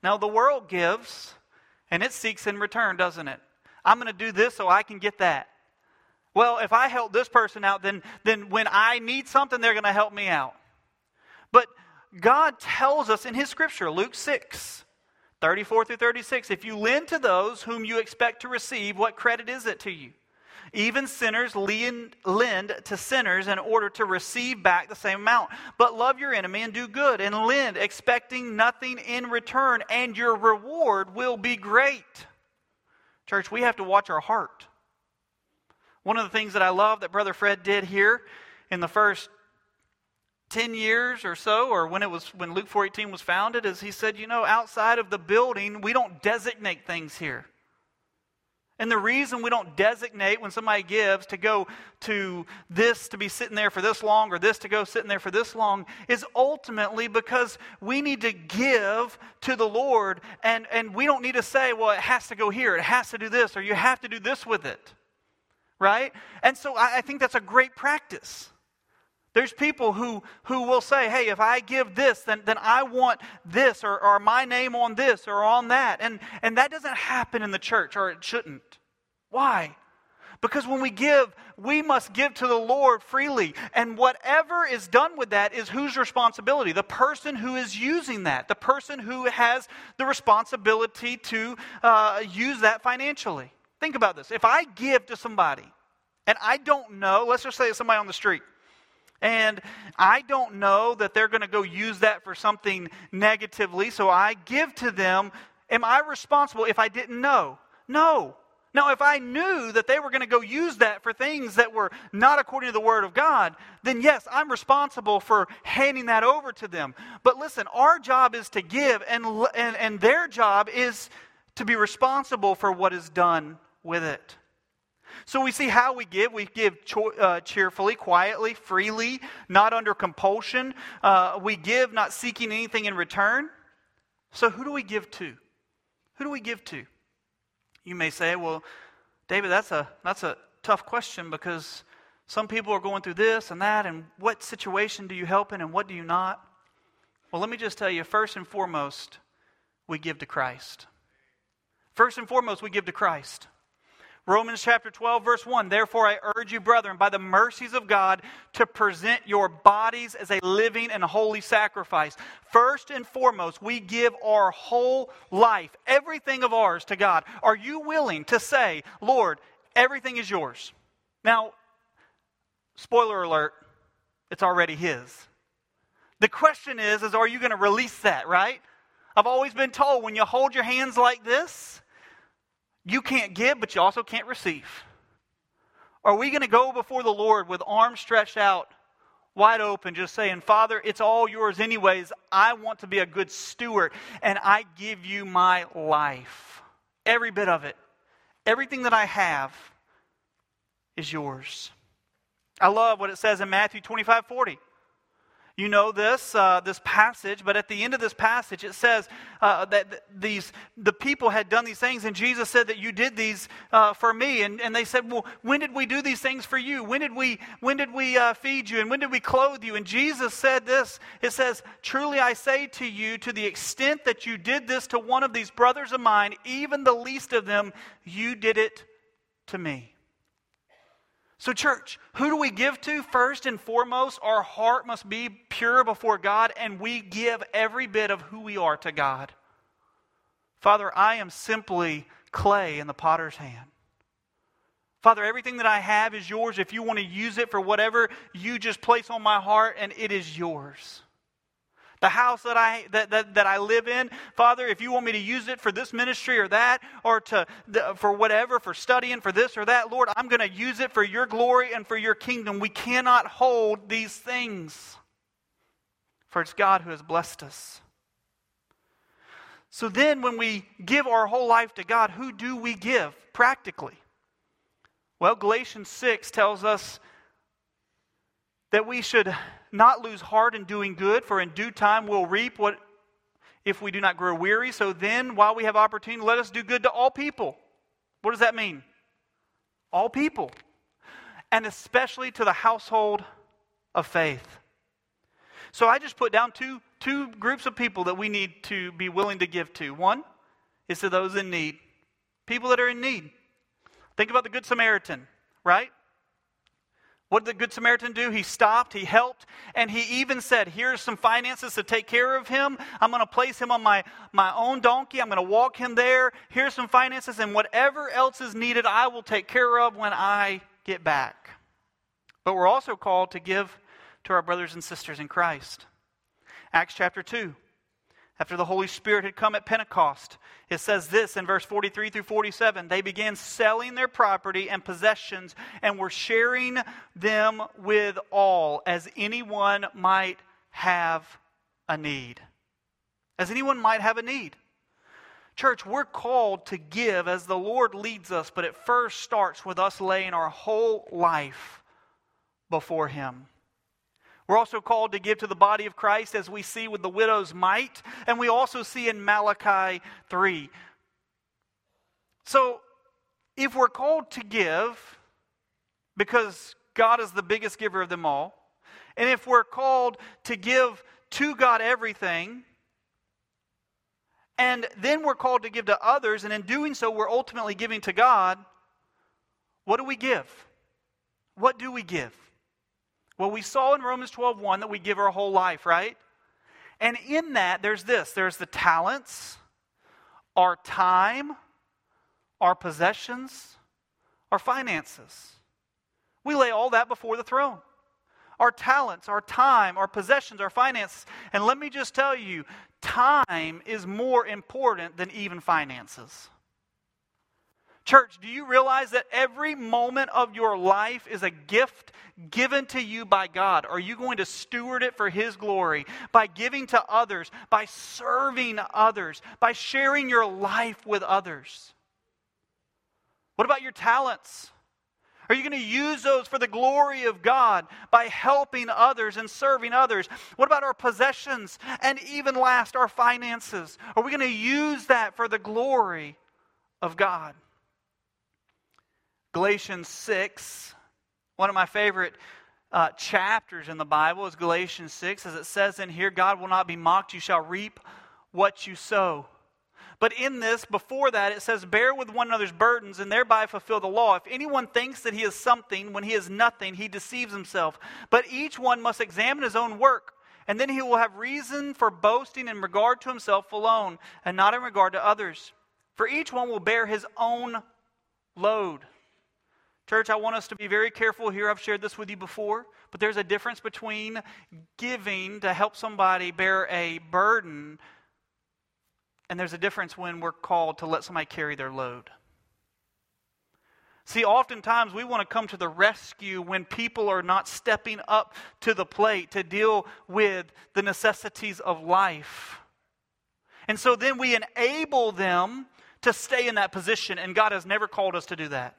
Now, the world gives, and it seeks in return, doesn't it? I'm going to do this so I can get that. Well, if I help this person out, then, then when I need something, they're going to help me out. But God tells us in His scripture, Luke 6, 34 through 36, if you lend to those whom you expect to receive, what credit is it to you? Even sinners lend, to sinners in order to receive back the same amount. But love your enemy and do good and lend, expecting nothing in return, and your reward will be great. Church, we have to watch our heart. One of the things that I love that Brother Fred did here in the first 10 years or so or when it was when Luke 4:18 was founded is he said, you know, outside of the building, we don't designate things here. And the reason we don't designate when somebody gives to go to this to be sitting there for this long or this to go sitting there for this long is ultimately because we need to give to the Lord and, and we don't need to say, well, it has to go here, it has to do this, or you have to do this with it. Right? And so I, I think that's a great practice. There's people who, who will say, hey, if I give this, then, then I want this, or, or my name on this, or on that. And, and that doesn't happen in the church, or it shouldn't. Why? Because when we give, we must give to the Lord freely. And whatever is done with that is whose responsibility? The person who is using that, the person who has the responsibility to uh, use that financially. Think about this. If I give to somebody and I don't know, let's just say it's somebody on the street, and I don't know that they're going to go use that for something negatively, so I give to them. Am I responsible if I didn't know? No. Now, if I knew that they were going to go use that for things that were not according to the Word of God, then yes, I'm responsible for handing that over to them. But listen, our job is to give, and, and, and their job is to be responsible for what is done with it. So we see how we give. We give cho- uh, cheerfully, quietly, freely, not under compulsion. Uh, we give not seeking anything in return. So who do we give to? Who do we give to? You may say, well, David, that's a, that's a tough question because some people are going through this and that, and what situation do you help in and what do you not? Well, let me just tell you first and foremost, we give to Christ. First and foremost, we give to Christ. Romans chapter 12, verse 1 Therefore, I urge you, brethren, by the mercies of God, to present your bodies as a living and holy sacrifice. First and foremost, we give our whole life, everything of ours, to God. Are you willing to say, Lord, everything is yours? Now, spoiler alert, it's already His. The question is, is are you going to release that, right? I've always been told when you hold your hands like this, you can't give, but you also can't receive. Are we going to go before the Lord with arms stretched out, wide open, just saying, Father, it's all yours anyways. I want to be a good steward, and I give you my life. Every bit of it. Everything that I have is yours. I love what it says in Matthew 25 40. You know this, uh, this passage, but at the end of this passage, it says uh, that these, the people had done these things, and Jesus said that you did these uh, for me. And, and they said, Well, when did we do these things for you? When did we, when did we uh, feed you? And when did we clothe you? And Jesus said this It says, Truly I say to you, to the extent that you did this to one of these brothers of mine, even the least of them, you did it to me. So, church, who do we give to? First and foremost, our heart must be pure before God, and we give every bit of who we are to God. Father, I am simply clay in the potter's hand. Father, everything that I have is yours. If you want to use it for whatever you just place on my heart, and it is yours. The house that I, that, that, that I live in, Father, if you want me to use it for this ministry or that, or to, for whatever, for studying, for this or that, Lord, I'm going to use it for your glory and for your kingdom. We cannot hold these things, for it's God who has blessed us. So then, when we give our whole life to God, who do we give practically? Well, Galatians 6 tells us that we should not lose heart in doing good, for in due time we'll reap what if we do not grow weary. So then, while we have opportunity, let us do good to all people. What does that mean? All people. And especially to the household of faith. So I just put down two, two groups of people that we need to be willing to give to. One is to those in need, people that are in need. Think about the Good Samaritan, right? What did the Good Samaritan do? He stopped, he helped, and he even said, Here's some finances to take care of him. I'm going to place him on my, my own donkey. I'm going to walk him there. Here's some finances, and whatever else is needed, I will take care of when I get back. But we're also called to give to our brothers and sisters in Christ. Acts chapter 2 after the Holy Spirit had come at Pentecost. It says this in verse 43 through 47 they began selling their property and possessions and were sharing them with all, as anyone might have a need. As anyone might have a need. Church, we're called to give as the Lord leads us, but it first starts with us laying our whole life before Him. We're also called to give to the body of Christ as we see with the widow's mite, and we also see in Malachi 3. So, if we're called to give, because God is the biggest giver of them all, and if we're called to give to God everything, and then we're called to give to others, and in doing so, we're ultimately giving to God, what do we give? What do we give? Well, we saw in Romans 12:1 that we give our whole life, right? And in that, there's this there's the talents, our time, our possessions, our finances. We lay all that before the throne. Our talents, our time, our possessions, our finances. And let me just tell you, time is more important than even finances. Church, do you realize that every moment of your life is a gift given to you by God? Are you going to steward it for His glory by giving to others, by serving others, by sharing your life with others? What about your talents? Are you going to use those for the glory of God by helping others and serving others? What about our possessions and even last, our finances? Are we going to use that for the glory of God? Galatians 6, one of my favorite uh, chapters in the Bible is Galatians 6, as it says in here, God will not be mocked, you shall reap what you sow. But in this, before that, it says, Bear with one another's burdens and thereby fulfill the law. If anyone thinks that he is something when he is nothing, he deceives himself. But each one must examine his own work, and then he will have reason for boasting in regard to himself alone, and not in regard to others. For each one will bear his own load. Church, I want us to be very careful here. I've shared this with you before, but there's a difference between giving to help somebody bear a burden, and there's a difference when we're called to let somebody carry their load. See, oftentimes we want to come to the rescue when people are not stepping up to the plate to deal with the necessities of life. And so then we enable them to stay in that position, and God has never called us to do that.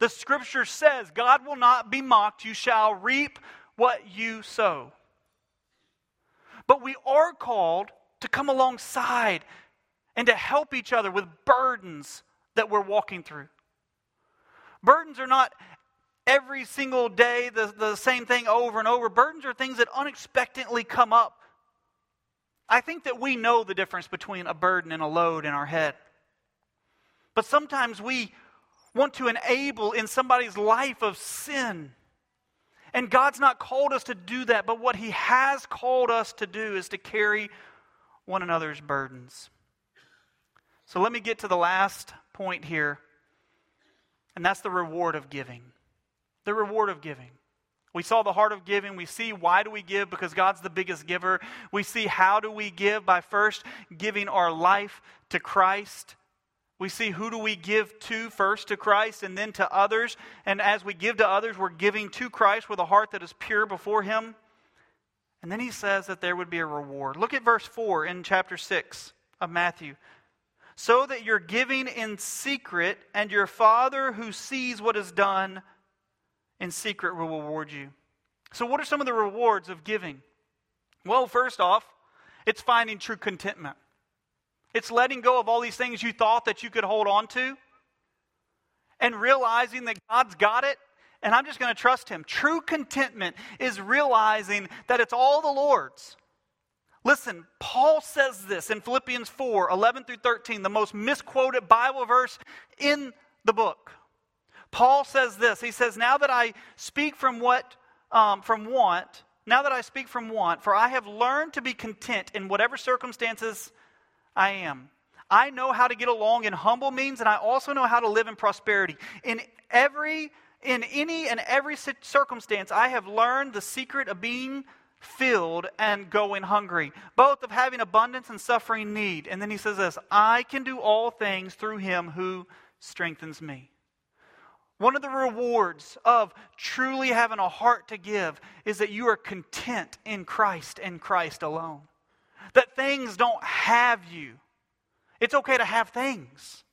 The scripture says, God will not be mocked. You shall reap what you sow. But we are called to come alongside and to help each other with burdens that we're walking through. Burdens are not every single day the, the same thing over and over. Burdens are things that unexpectedly come up. I think that we know the difference between a burden and a load in our head. But sometimes we want to enable in somebody's life of sin. And God's not called us to do that, but what He has called us to do is to carry one another's burdens. So let me get to the last point here, and that's the reward of giving. The reward of giving. We saw the heart of giving. We see why do we give? Because God's the biggest giver. We see how do we give? By first giving our life to Christ. We see who do we give to first to Christ and then to others. And as we give to others, we're giving to Christ with a heart that is pure before Him. And then he says that there would be a reward. Look at verse 4 in chapter 6 of Matthew. So that you're giving in secret, and your Father who sees what is done in secret will reward you. So, what are some of the rewards of giving? Well, first off, it's finding true contentment. It's letting go of all these things you thought that you could hold on to and realizing that God's got it and I'm just going to trust Him. True contentment is realizing that it's all the Lord's. Listen, Paul says this in Philippians 4 11 through 13, the most misquoted Bible verse in the book. Paul says this. He says, Now that I speak from what, um, from want, now that I speak from want, for I have learned to be content in whatever circumstances I am. I know how to get along in humble means, and I also know how to live in prosperity. In every, in any and every circumstance, I have learned the secret of being filled and going hungry, both of having abundance and suffering need. And then he says this I can do all things through him who strengthens me. One of the rewards of truly having a heart to give is that you are content in Christ and Christ alone. That things don't have you. It's okay to have things.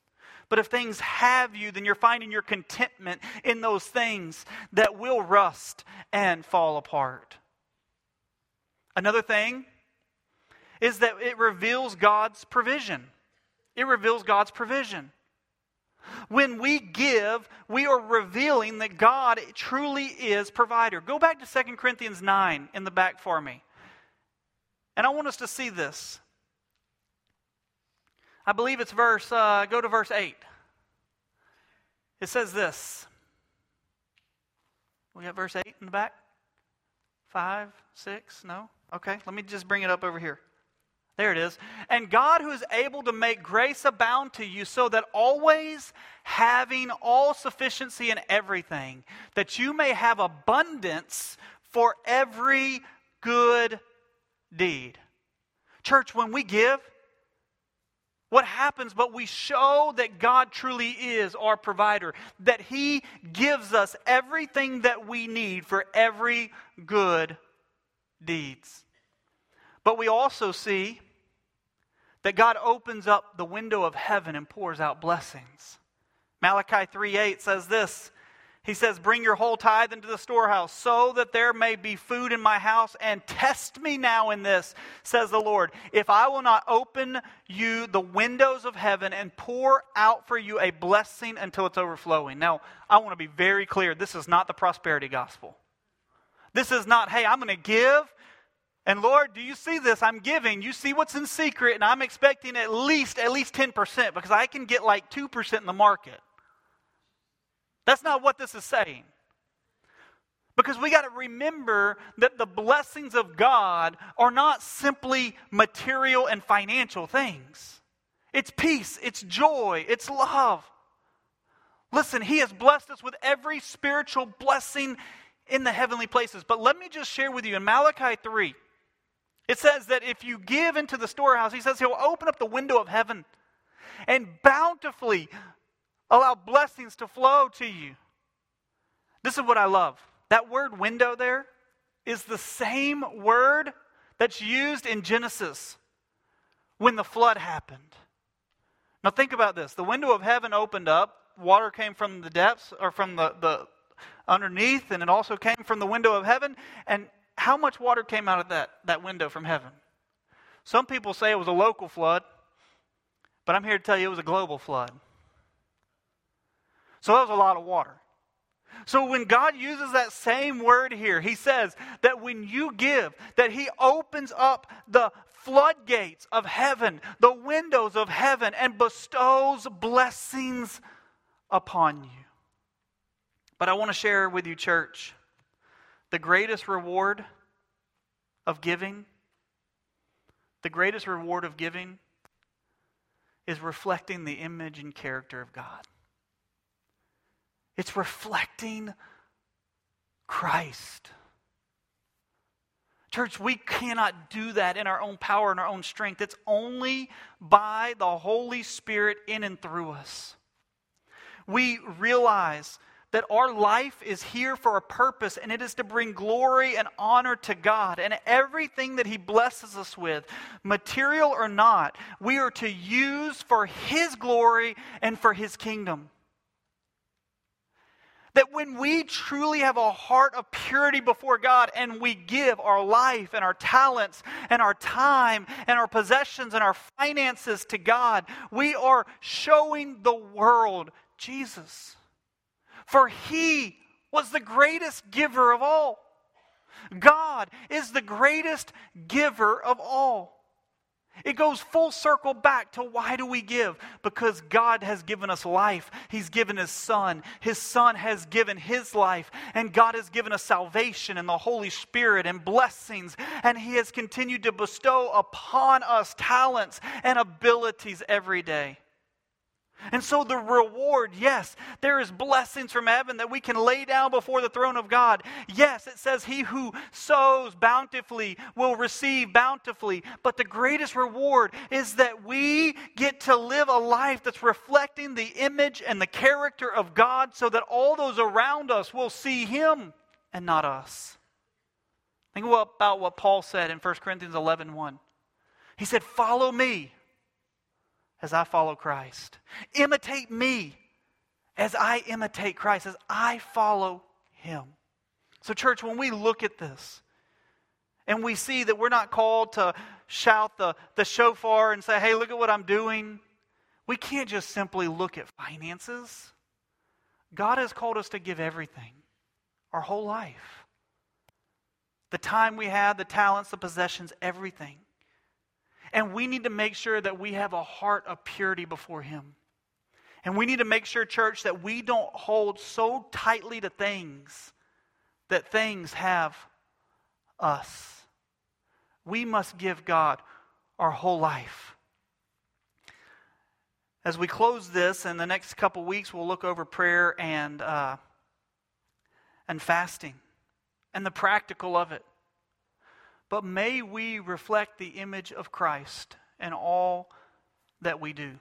But if things have you, then you're finding your contentment in those things that will rust and fall apart. Another thing is that it reveals God's provision. It reveals God's provision. When we give, we are revealing that God truly is provider. Go back to 2 Corinthians 9 in the back for me. And I want us to see this. I believe it's verse, uh, go to verse 8. It says this. We got verse 8 in the back? 5, 6, no? Okay, let me just bring it up over here. There it is. And God, who is able to make grace abound to you, so that always having all sufficiency in everything, that you may have abundance for every good deed. Church, when we give, what happens, but we show that God truly is our provider, that He gives us everything that we need for every good deeds. But we also see that God opens up the window of heaven and pours out blessings. Malachi 3:8 says this. He says, Bring your whole tithe into the storehouse, so that there may be food in my house, and test me now in this, says the Lord. If I will not open you the windows of heaven and pour out for you a blessing until it's overflowing. Now, I want to be very clear this is not the prosperity gospel. This is not, hey, I'm going to give and Lord, do you see this? I'm giving. You see what's in secret, and I'm expecting at least at least 10% because I can get like 2% in the market. That's not what this is saying. Because we got to remember that the blessings of God are not simply material and financial things. It's peace, it's joy, it's love. Listen, He has blessed us with every spiritual blessing in the heavenly places. But let me just share with you in Malachi 3, it says that if you give into the storehouse, he says he'll open up the window of heaven and bountifully allow blessings to flow to you. This is what I love. That word window there is the same word that's used in Genesis when the flood happened. Now, think about this the window of heaven opened up, water came from the depths or from the, the underneath, and it also came from the window of heaven. And how much water came out of that, that window from heaven? Some people say it was a local flood, but I'm here to tell you it was a global flood. So that was a lot of water. So when God uses that same word here, he says that when you give, that he opens up the floodgates of heaven, the windows of heaven, and bestows blessings upon you. But I want to share with you, church, the greatest reward of giving, the greatest reward of giving is reflecting the image and character of God. It's reflecting Christ. Church, we cannot do that in our own power and our own strength. It's only by the Holy Spirit in and through us. We realize that our life is here for a purpose, and it is to bring glory and honor to God. And everything that He blesses us with, material or not, we are to use for His glory and for His kingdom. That when we truly have a heart of purity before God and we give our life and our talents and our time and our possessions and our finances to God, we are showing the world Jesus. For he was the greatest giver of all. God is the greatest giver of all. It goes full circle back to why do we give? Because God has given us life. He's given His Son. His Son has given His life. And God has given us salvation and the Holy Spirit and blessings. And He has continued to bestow upon us talents and abilities every day. And so the reward, yes, there is blessings from heaven that we can lay down before the throne of God. Yes, it says, He who sows bountifully will receive bountifully. But the greatest reward is that we get to live a life that's reflecting the image and the character of God so that all those around us will see Him and not us. Think about what Paul said in 1 Corinthians 11 1. He said, Follow me as I follow Christ. Imitate me as I imitate Christ, as I follow him. So, church, when we look at this and we see that we're not called to shout the, the shofar and say, hey, look at what I'm doing, we can't just simply look at finances. God has called us to give everything, our whole life. The time we have, the talents, the possessions, everything. And we need to make sure that we have a heart of purity before Him. And we need to make sure, church, that we don't hold so tightly to things that things have us. We must give God our whole life. As we close this, in the next couple weeks, we'll look over prayer and, uh, and fasting and the practical of it but may we reflect the image of Christ in all that we do.